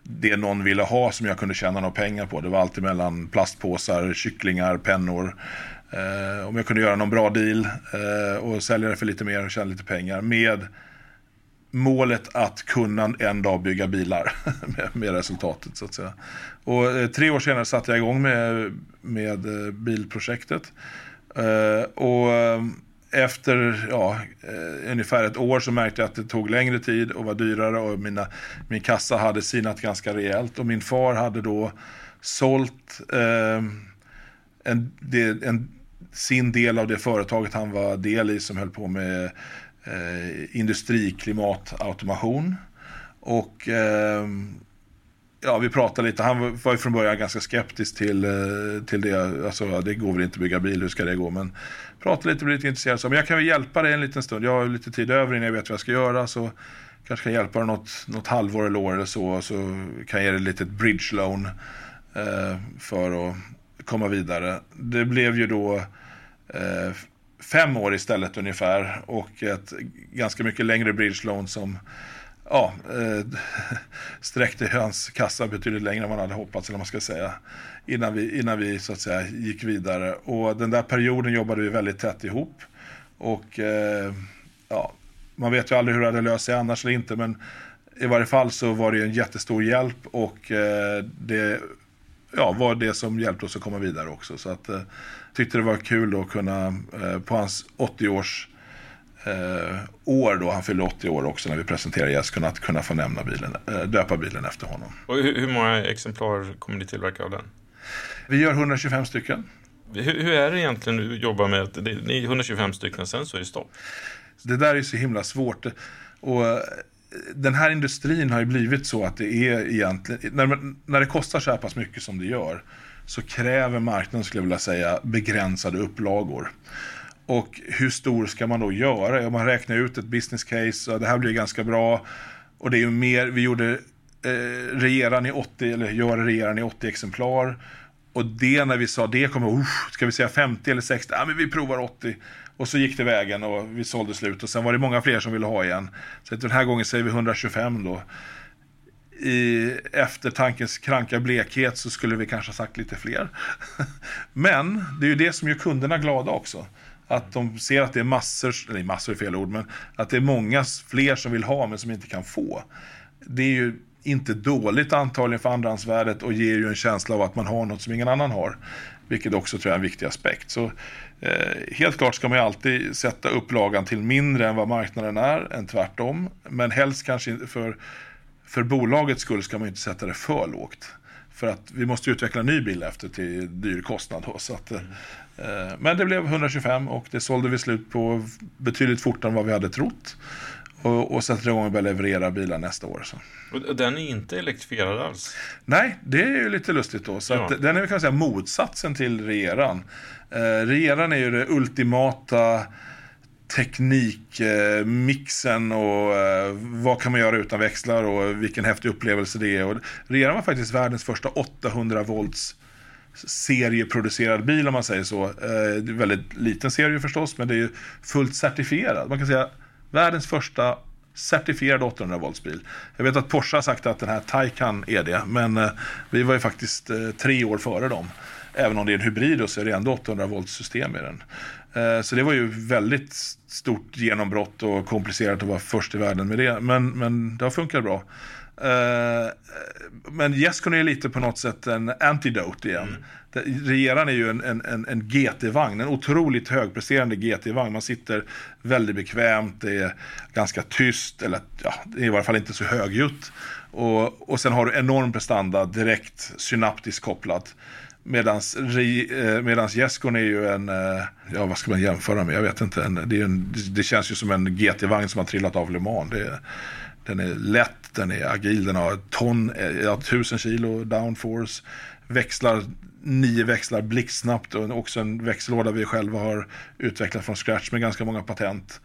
det någon ville ha som jag kunde tjäna några pengar på. Det var alltid mellan plastpåsar, kycklingar, pennor. Eh, om jag kunde göra någon bra deal eh, och sälja det för lite mer och tjäna lite pengar. Med målet att kunna en dag bygga bilar med, resultatet så att säga. Och eh, tre år senare satte jag igång med, med eh, bilprojektet. Eh, och eh, efter ja, eh, ungefär ett år så märkte jag att det tog längre tid och var dyrare och mina, min kassa hade sinat ganska rejält. Och min far hade då sålt eh, en, det, en, sin del av det företaget han var del i som höll på med eh, industriklimatautomation. Och eh, ja, vi pratade lite. Han var ju från början ganska skeptisk till, eh, till det. Alltså, det går väl inte att bygga bil, hur ska det gå? Men pratade lite, blev lite intresserad. Så, men jag kan väl hjälpa dig en liten stund. Jag har lite tid över innan jag vet vad jag ska göra. Så kanske kan hjälpa dig något, något halvår eller år eller så. Så kan jag ge dig ett litet bridge loan eh, för att komma vidare. Det blev ju då eh, fem år istället ungefär. Och ett ganska mycket längre bridge loan som ja, eh, sträckte hans kassa betydligt längre än man hade hoppats, eller man ska säga, innan vi, innan vi så att säga gick vidare. Och den där perioden jobbade vi väldigt tätt ihop. Och eh, ja, man vet ju aldrig hur det hade löst sig annars eller inte, men i varje fall så var det en jättestor hjälp och eh, det ja, var det som hjälpte oss att komma vidare också. Så att eh, tyckte det var kul att kunna eh, på hans 80-års eh, år då, han fyllde 80 år också när vi presenterade Yes, kunna, kunna få nämna bilen, eh, döpa bilen efter honom. Och hur, hur många exemplar kommer ni tillverka av den? Vi gör 125 stycken. Hur, hur är det egentligen att jobba med att det är 125 stycken, sen så är det stopp? Det där är så himla svårt. Och eh, den här industrin har ju blivit så att det är egentligen, när, när det kostar så här pass mycket som det gör, så kräver marknaden, skulle jag vilja säga, begränsade upplagor. Och hur stor ska man då göra? Om man räknar ut ett business case, det här blir ganska bra. Och det är ju mer, vi gjorde eh, regeran i 80, eller gör regeran i 80 exemplar. och det när vi sa det kommer uh, ska vi säga 50 eller 60? Ja, men vi provar 80. Och så gick det vägen och vi sålde slut och sen var det många fler som ville ha igen. Så den här gången säger vi 125 då. I eftertankens kranka blekhet så skulle vi kanske ha sagt lite fler. men det är ju det som gör kunderna glada också. Att de ser att det är massor, eller massor är fel ord, men att det är många fler som vill ha men som inte kan få. Det är ju inte dåligt antagligen för andrahandsvärdet och ger ju en känsla av att man har något som ingen annan har. Vilket också tror jag är en viktig aspekt. Så eh, helt klart ska man ju alltid sätta upplagan till mindre än vad marknaden är, än tvärtom. Men helst kanske för, för bolagets skull ska man inte sätta det för lågt. För att vi måste utveckla en ny bil efter till dyr kostnad. Då, så att, eh, men det blev 125 och det sålde vi slut på betydligt fortare än vad vi hade trott. Och, och sätter igång och börjar leverera bilar nästa år. Så. Och den är inte elektrifierad alls? Nej, det är ju lite lustigt då. Så ja. den är kan man säga motsatsen till Regeran. Eh, Regeran är ju det ultimata teknikmixen och eh, vad kan man göra utan växlar och vilken häftig upplevelse det är. Och redan var faktiskt världens första 800 volts serieproducerad bil om man säger så. Eh, väldigt liten serie förstås, men det är ju fullt certifierad. Man kan säga Världens första certifierad 800 volts bil. Jag vet att Porsche har sagt att den här Taycan är det, men eh, vi var ju faktiskt eh, tre år före dem. Även om det är en hybrid så är det ändå 800 volts system i den. Eh, så det var ju väldigt stort genombrott och komplicerat att vara först i världen med det. Men, men det har funkat bra. Men Jescon är lite på något sätt en antidote igen. Mm. Regeran är ju en, en, en GT-vagn, en otroligt högpresterande GT-vagn. Man sitter väldigt bekvämt, det är ganska tyst, eller ja, det är i varje fall inte så högljutt. Och, och sen har du enorm prestanda direkt synaptiskt kopplat. Medans, Gäskon eh, medans är ju en, eh, ja vad ska man jämföra med, jag vet inte. En, det, en, det, känns ju som en GT-vagn som har trillat av Le Mans. Det, den är lätt, den är agil, den har ton, eh, ja, tusen kilo downforce. Växlar nio växlar blixtsnabbt och också en växellåda vi själva har utvecklat från scratch med ganska många patent.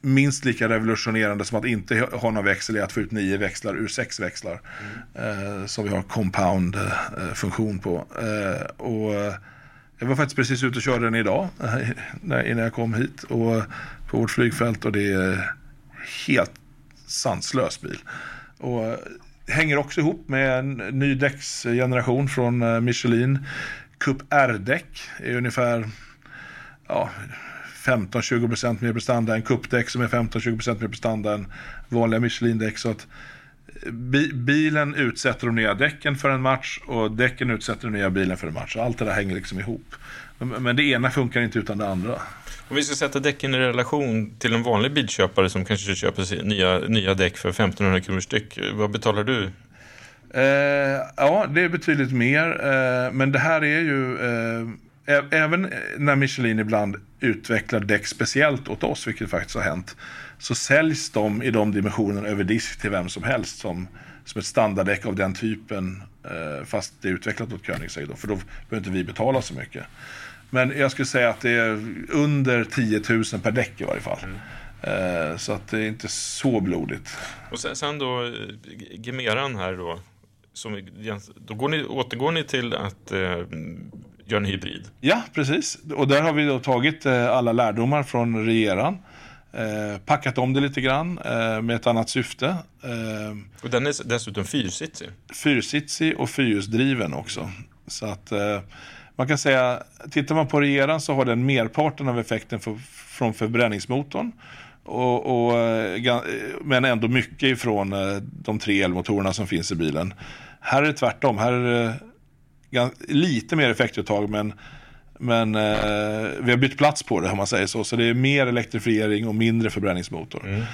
Minst lika revolutionerande som att inte ha någon växel är att få ut nio växlar ur sex växlar. Mm. Eh, som vi har compound-funktion eh, på. Eh, och eh, jag var faktiskt precis ute och körde den idag innan jag kom hit och på vårt flygfält och det är helt sanslös bil. Och hänger också ihop med en ny däcksgeneration från eh, Michelin. Cup R-däck är ungefär ja, 15-20% mer prestanda än Cup-däck som är 15-20% mer prestanda än vanliga Michelin-däck. Så att eh, bilen utsätter de nya däcken för en match och däcken utsätter den nya bilen för en match. Allt det där hänger liksom ihop. Men det ena funkar inte utan det andra. Om vi ska sätta däcken i relation till en vanlig bilköpare som kanske köper nya, nya däck för 1500 kronor styck. Vad betalar du? Eh, ja, det är betydligt mer. Eh, men det här är ju... Eh, även när Michelin ibland utvecklar däck speciellt åt oss, vilket faktiskt har hänt, så säljs de i de dimensionerna över disk till vem som helst som, som ett standarddäck av den typen, eh, fast det är utvecklat åt Koenigsegg då, för då behöver inte vi betala så mycket. Men jag skulle säga att det är under 10 000 per däck i varje fall. Mm. Eh, så att det är inte så blodigt. Och sen, sen då, eh, Gemeran här då. Som, då går ni, återgår ni till att eh, göra en hybrid? Ja, precis. Och där har vi då tagit eh, alla lärdomar från regeran. Eh, packat om det lite grann eh, med ett annat syfte. Eh, och den är dessutom fyrsitsig? Fyrsitsig och fyrhjulsdriven också. Så att eh, man kan säga, tittar man på regeran så har den merparten av effekten för, från förbränningsmotorn. Och, och, eh, men ändå mycket ifrån de tre elmotorerna som finns i bilen. Här är det tvärtom. Här är lite mer effektuttag men men eh, vi har bytt plats på det om man säger så. Så det är mer elektrifiering och mindre förbränningsmotor. Mm.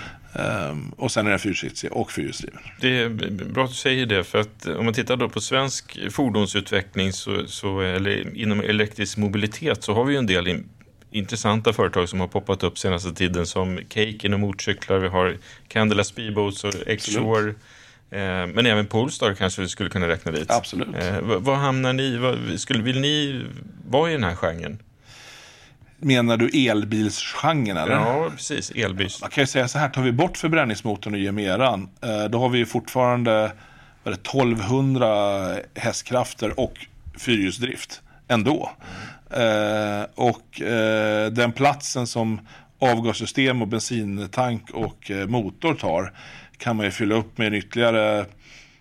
Um, och sen är den fyrsitsig och fyrhjulsdriven. Det är bra att du säger det. För att om man tittar då på svensk fordonsutveckling så, så, eller inom elektrisk mobilitet så har vi ju en del in, intressanta företag som har poppat upp senaste tiden som Cake inom motorcyklar. Vi har Candela Speedboats och X-Shore. Eh, men även Polestar kanske vi skulle kunna räkna dit. Absolut. Eh, vad hamnar ni, vad, skulle, vill ni vara i den här genren? Menar du elbilsgenren eller? Ja, precis. Elbils. Man kan ju säga så här, tar vi bort förbränningsmotorn och gemeran, eh, då har vi fortfarande 1200 hästkrafter och fyrhjulsdrift ändå. Eh, och eh, den platsen som avgassystem och bensintank och eh, motor tar kan man ju fylla upp med ytterligare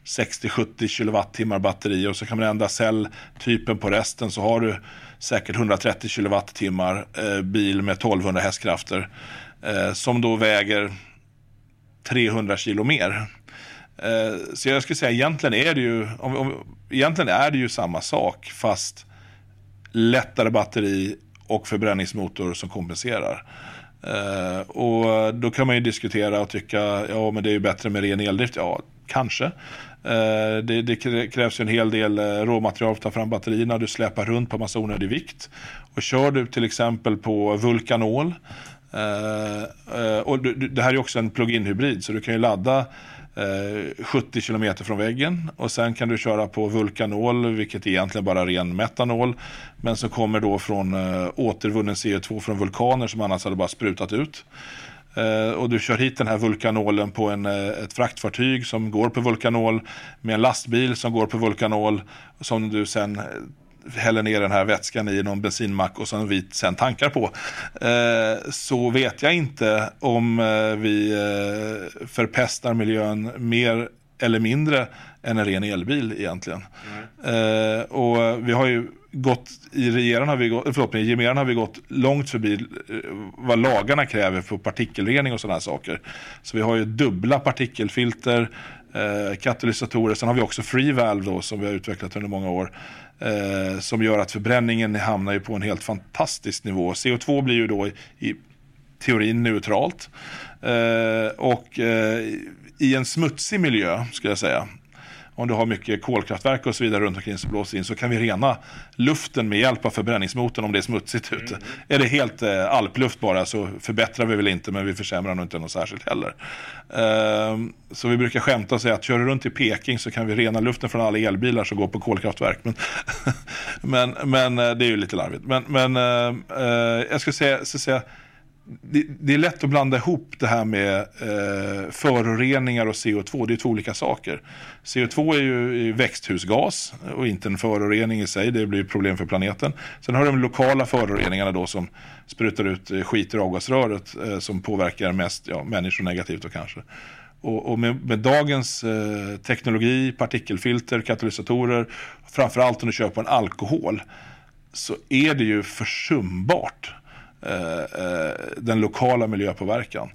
60-70 kilowattimmar batteri och så kan man ändra celltypen på resten så har du säkert 130 kilowattimmar eh, bil med 1200 hästkrafter eh, som då väger 300 kilo mer. Eh, så jag skulle säga egentligen är det ju, om, om, egentligen är det ju samma sak fast lättare batteri och förbränningsmotor som kompenserar. Uh, och då kan man ju diskutera och tycka, ja men det är ju bättre med ren eldrift. Ja, kanske. Uh, det, det, krävs ju en hel del eh, råmaterial för att ta fram batterierna. Du släpar runt på massa onödig vikt. Och kör du till exempel på vulkanol. och du, det här är också en plug-in hybrid så du kan ju ladda Eh, 70 kilometer km från väggen och sen kan du köra på vulkanol, vilket är egentligen bara ren metanol, men som kommer då från eh, återvunnen CO2 från vulkaner som annars hade bara sprutat ut. Eh, och du kör hit den här vulkanolen på en, ett fraktfartyg som går på vulkanol med en lastbil som går på vulkanol som du sen häller ner den här vätskan i någon bensinmack och som vi sen tankar på. Eh, så vet jag inte om eh, vi eh, förpestar miljön mer eller mindre än en ren elbil egentligen. Mm. och vi har ju gått, i regeran har vi gått, förlåt, i gemeran har vi gått långt förbi eh, vad lagarna kräver för partikelrening och sådana här saker. Så vi har ju dubbla partikelfilter, eh, katalysatorer, sen har vi också free valve då som vi har utvecklat under många år eh, som gör att förbränningen hamnar ju på en helt fantastisk nivå. CO2 blir ju då i, i teorin neutralt. Eh, och eh, i en smutsig miljö, skulle jag säga, om du har mycket kolkraftverk och så vidare runt omkring som blåser in så kan vi rena luften med hjälp av förbränningsmotorn om det är smutsigt ute. Mm. Är det helt eh, alpluft bara så förbättrar vi väl inte men vi försämrar nog inte något särskilt heller. Eh, så vi brukar skämta och säga att kör du runt i Peking så kan vi rena luften från alla elbilar som går på kolkraftverk. Men, men, men eh, det är ju lite larvigt. Men, men eh, eh jag skulle säga, ska säga det, det, är lätt att blanda ihop det här med eh, föroreningar och CO2. Det är två olika saker. CO2 är ju växthusgas och inte en förorening i sig. Det blir problem för planeten. Sen har du de lokala föroreningarna då som sprutar ut eh, skit i avgasröret eh, som påverkar mest ja, människor negativt då kanske. Och, och med, med, dagens eh, teknologi, partikelfilter, katalysatorer, framförallt om du kör på en alkohol, så är det ju försumbart den lokala miljöpåverkan.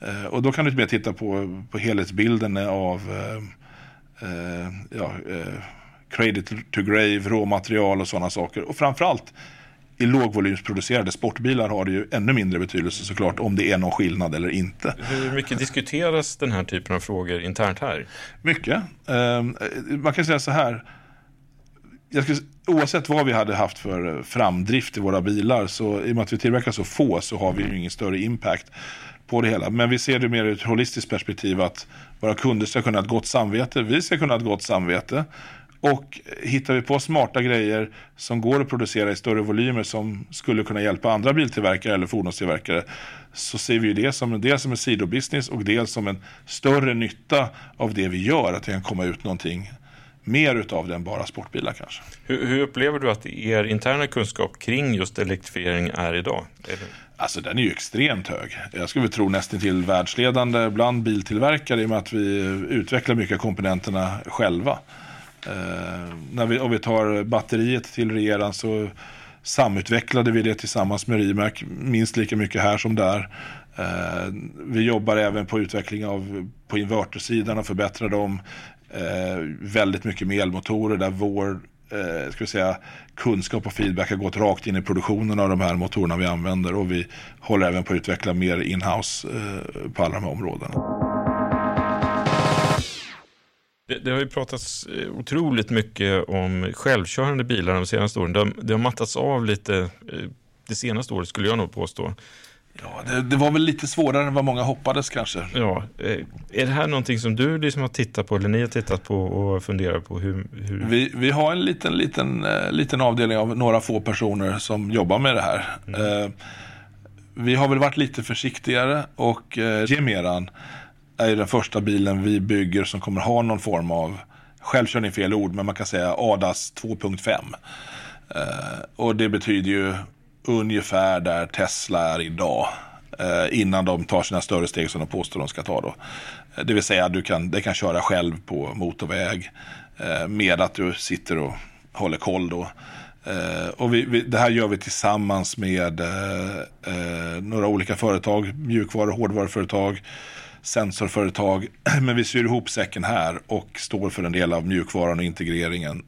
Eh, och då kan du mer titta på, på helhetsbilden av ja, credit to grave, råmaterial och sådana saker. Och framförallt i lågvolymsproducerade sportbilar har det ju ännu mindre betydelse såklart om det är någon skillnad eller inte. Hur mycket diskuteras den här typen av frågor internt här? Mycket. Man kan säga så här jag skulle, oavsett vad vi hade haft för eh, framdrift i våra bilar så i och med att vi tillverkar så få så har vi ju ingen större impact på det hela. Men vi ser det mer ur ett holistiskt perspektiv att våra kunder ska kunna ha ett gott samvete. Vi ska kunna ha ett gott samvete. Och eh, hittar vi på smarta grejer som går att producera i större volymer som skulle kunna hjälpa andra biltillverkare eller fordonstillverkare så ser vi ju det som dels som en sidobusiness och dels som en större nytta av det vi gör. Att det kan komma ut någonting mer utav det än bara sportbilar kanske. Hur, hur, upplever du att er interna kunskap kring just elektrifiering är idag? Är det... Alltså den är ju extremt hög. Jag skulle tro nästan till världsledande bland biltillverkare i och med att vi utvecklar mycket av komponenterna själva. Eh, när vi, om vi tar batteriet till Regeran så samutvecklade vi det tillsammans med Rimac minst lika mycket här som där. Eh, vi jobbar även på utveckling av på invertersidan och förbättra dem Eh, väldigt mycket med elmotorer där vår eh, ska vi säga, kunskap och feedback har gått rakt in i produktionen av de här motorerna vi använder och vi håller även på att utveckla mer inhouse eh, på alla de här områdena. Det, det, har ju pratats eh, otroligt mycket om självkörande bilar de senaste åren. Det, det har mattats av lite eh, det senaste året skulle jag nog påstå. Ja, det, det, var väl lite svårare än vad många hoppades kanske. Ja, eh, är det här någonting som du liksom har tittat på eller ni har tittat på och funderat på? Hur, hur... Vi, vi har en liten, liten, eh, liten avdelning av några få personer som jobbar med det här. Mm. Eh, vi har väl varit lite försiktigare och Gemeran är den första bilen vi bygger som kommer ha någon form av självkörning är fel ord, men man kan säga ADAS 2.5. Eh, och det betyder ju ungefär där Tesla är idag. Eh, innan de tar sina större steg som de påstår de ska ta då. Eh, det vill säga du kan, det kan köra själv på motorväg eh, med att du sitter och håller koll då. Eh, och vi, vi, det här gör vi tillsammans med eh, några olika företag, mjukvaru och hårdvaruföretag, sensorföretag. Men vi syr ihop säcken här och står för en del av mjukvaran och integreringen.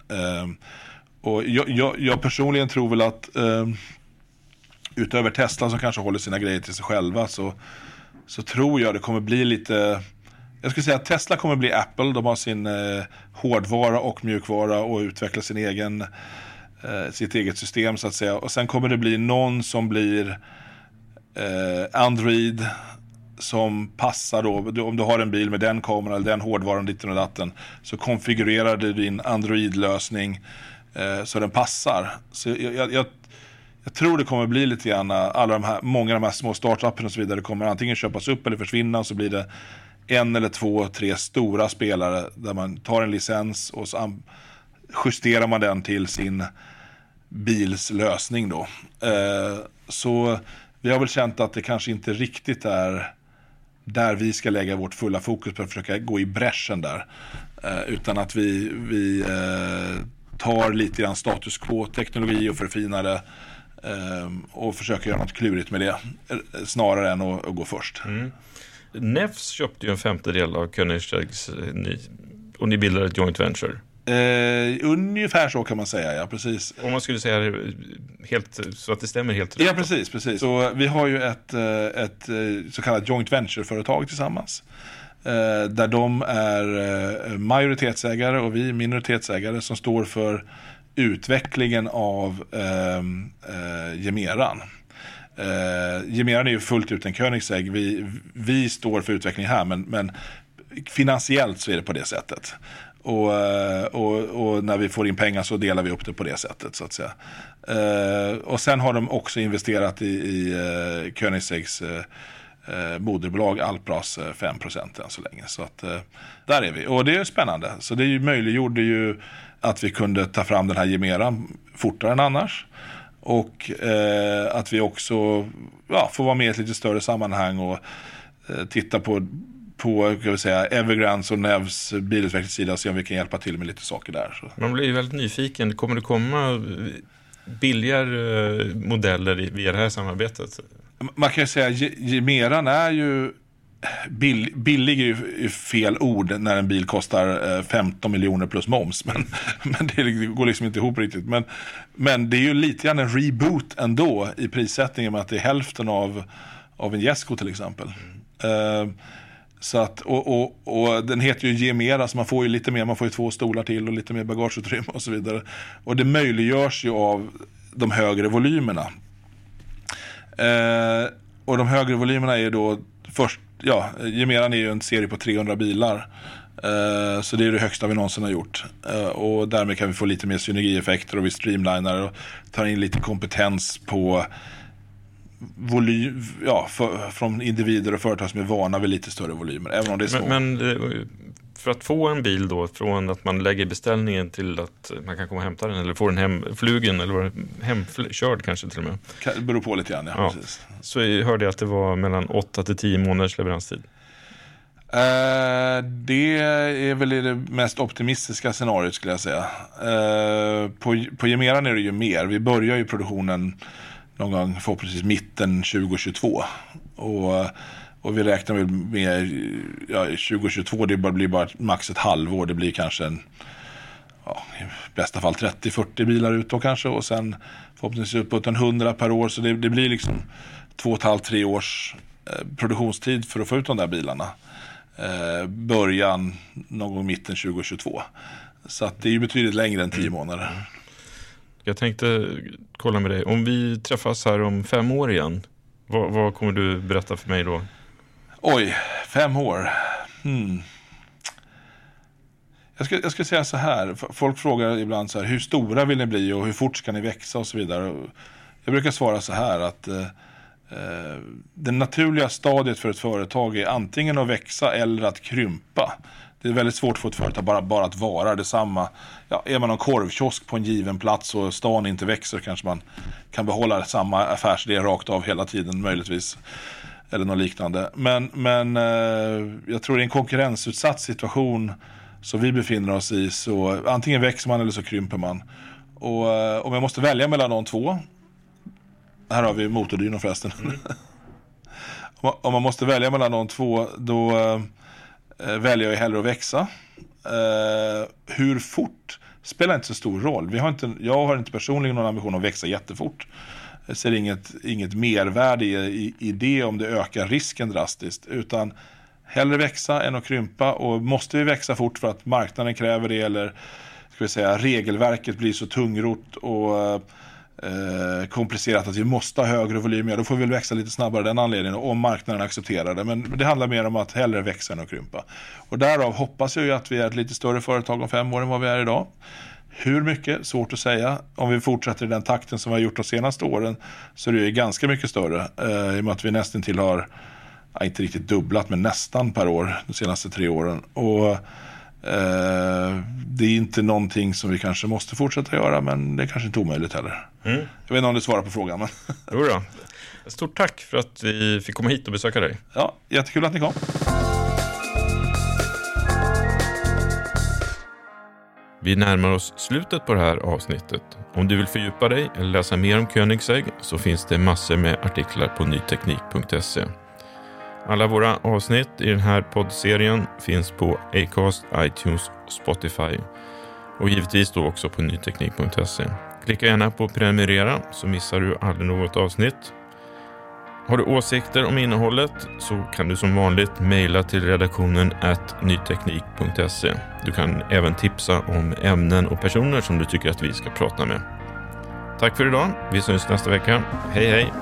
och jag, jag, jag, personligen tror väl att utöver Tesla som kanske håller sina grejer till sig själva så, så tror jag det kommer bli lite jag skulle säga att Tesla kommer bli Apple. De har sin eh, hårdvara och mjukvara och utvecklar sin egen eh, sitt eget system så att säga. Och sen kommer det bli någon som blir eh, Android som passar då, om du har en bil med den kameran eller den hårdvaran ditten och datten, så konfigurerar du din Android-lösning eh, så den passar. Så jag, jag, jag, tror det kommer bli lite grann, eh, alla de här, många av de här små startupen och så vidare kommer antingen köpas upp eller försvinna och så blir det en eller två, tre stora spelare där man tar en licens och så justerar man den till sin bils lösning då. Eh, så vi har väl känt att det kanske inte riktigt är där vi ska lägga vårt fulla fokus på att försöka gå i bräschen där. Eh, utan att vi, vi tar lite grann status quo-teknologi och förfinar det och försöker göra något klurigt med det snarare än att, att gå först. Mm. Nefs köpte ju en femtedel av Koenigsegg's och ni bildade ett joint venture. Eh, ungefär så kan man säga, ja precis. Om man skulle säga helt, så att det stämmer helt rätt. Ja, precis, precis. Så vi har ju ett, eh, ett eh, så kallat joint venture-företag tillsammans. Eh, där de är majoritetsägare och vi minoritetsägare som står för utvecklingen av ehm, eh, Gemeran. Eh, Gemeran är ju fullt ut en Koenigsegg. Vi, vi står för utvecklingen här, men, men finansiellt så är det på det sättet. Och, eh, och, och, när vi får in pengar så delar vi upp det på det sättet så att säga. Eh, och sen har de också investerat i, i eh, Koenigsegg's eh, eh, moderbolag Alpras eh, 5 procent än så länge. Så att där är vi. Och det är spännande. Så det möjliggjorde ju att vi kunde ta fram den här gemeran fortare än annars. Och att vi också ja, får vara med i ett lite större sammanhang och titta på på kan vi säga, Evergrands och Nevs bilutvecklingssida och se om vi kan hjälpa till med lite saker där. Så. Man blir ju väldigt nyfiken. Kommer det komma billigare modeller via det här samarbetet? Man kan ju säga att Gemeran är ju Bill, billig är ju fel ord när en bil kostar eh, 15 miljoner plus moms. Men, men liksom, det går liksom inte ihop riktigt. Men, men det är ju lite grann en reboot ändå i prissättningen med att det är hälften av, av en Jesko till exempel. Mm. Uh, så att, och, och, och, den heter ju Ge mera, så man får ju lite mer, man får ju två stolar till och lite mer bagageutrymme och så vidare. Och det möjliggörs ju av de högre volymerna. Uh, och de högre volymerna är ju då först, ja, Gemeran är ju en serie på 300 bilar. Eh, så det är det högsta vi någonsin har gjort. Eh, och därmed kan vi få lite mer synergieffekter och vi streamlinar och tar in lite kompetens på volym, ja, för, från individer och företag som är vana vid lite större volymer, även om det är små. Men, men, eh, för att få en bil då, från att man lägger beställningen till att man kan komma och hämta den eller få den hemflugen eller hemkörd kanske till och med. Det beror på lite grann, ja. ja. Precis. Så hörde jag att det var mellan 8 till 10 månaders leveranstid. Uh, det är väl det mest optimistiska scenariot skulle jag säga. Uh, på, på Gemeran är det ju mer. Vi börjar ju produktionen någon gång förhoppningsvis mitten 2022. Och, och vi räknar väl med ja, 2022, det blir bara max ett halvår. Det blir kanske en, ja, i bästa fall 30-40 bilar ut då kanske. Och sen förhoppningsvis uppåt en 100 per år. Så det, det blir liksom två och ett halvt, tre års eh, produktionstid för att få ut de där bilarna. Eh, början någon gång mitten 2022. Så att det är ju betydligt längre än tio månader. Jag tänkte kolla med dig, om vi träffas här om fem år igen, vad, vad kommer du berätta för mig då? Oj, fem år. Hmm. Jag ska, jag ska säga så här, folk frågar ibland så här, hur stora vill ni bli och hur fort ska ni växa och så vidare. Jag brukar svara så här att eh, eh, det naturliga stadiet för ett företag är antingen att växa eller att krympa. Det är väldigt svårt för ett företag bara, bara att vara detsamma. Ja, är man en korvkiosk på en given plats och stan inte växer kanske man kan behålla samma affärsidé rakt av hela tiden möjligtvis. Eller något liknande. Men, men eh, jag tror i en konkurrensutsatt situation som vi befinner oss i så antingen växer man eller så krymper man. Och eh, om jag måste välja mellan de två. Här har vi motordynon förresten. Mm. om man måste välja mellan de två då eh, väljer jag hellre att växa. Hur fort spelar inte så stor roll. Vi har inte, jag har inte personligen någon ambition att växa jättefort. Jag ser inget, inget mervärde i, i, i det om det ökar risken drastiskt. Utan hellre växa än att krympa. Och måste vi växa fort för att marknaden kräver det eller ska vi säga, regelverket blir så tungrot och eh, komplicerat att vi måste ha högre volym, ja då får vi väl växa lite snabbare av den anledningen om marknaden accepterar det. Men det handlar mer om att hellre växa än att krympa. Och därav hoppas jag ju att vi är ett lite större företag om fem år än vad vi är idag. Hur mycket? Svårt att säga. Om vi fortsätter i den takten som vi har gjort de senaste åren så är det ju ganska mycket större. Eh, I och med att vi nästan till har, ja, inte riktigt dubblat, men nästan per år de senaste tre åren. Och eh, det är inte någonting som vi kanske måste fortsätta göra, men det är kanske inte omöjligt heller. Mm. Jag vet inte om du svarar på frågan. Men... Jo då. Stort tack för att vi fick komma hit och besöka dig. Ja, jättekul att ni kom. Vi närmar oss slutet på det här avsnittet. Om du vill fördjupa dig eller läsa mer om Koenigsegg så finns det massor med artiklar på nyteknik.se. Alla våra avsnitt i den här poddserien finns på Acast, iTunes, och Spotify och givetvis då också på nyteknik.se. Klicka gärna på prenumerera så missar du aldrig något avsnitt. Har du åsikter om innehållet så kan du som vanligt mejla till redaktionen at nyteknik.se. Du kan även tipsa om ämnen och personer som du tycker att vi ska prata med. Tack för idag. Vi syns nästa vecka. Hej hej!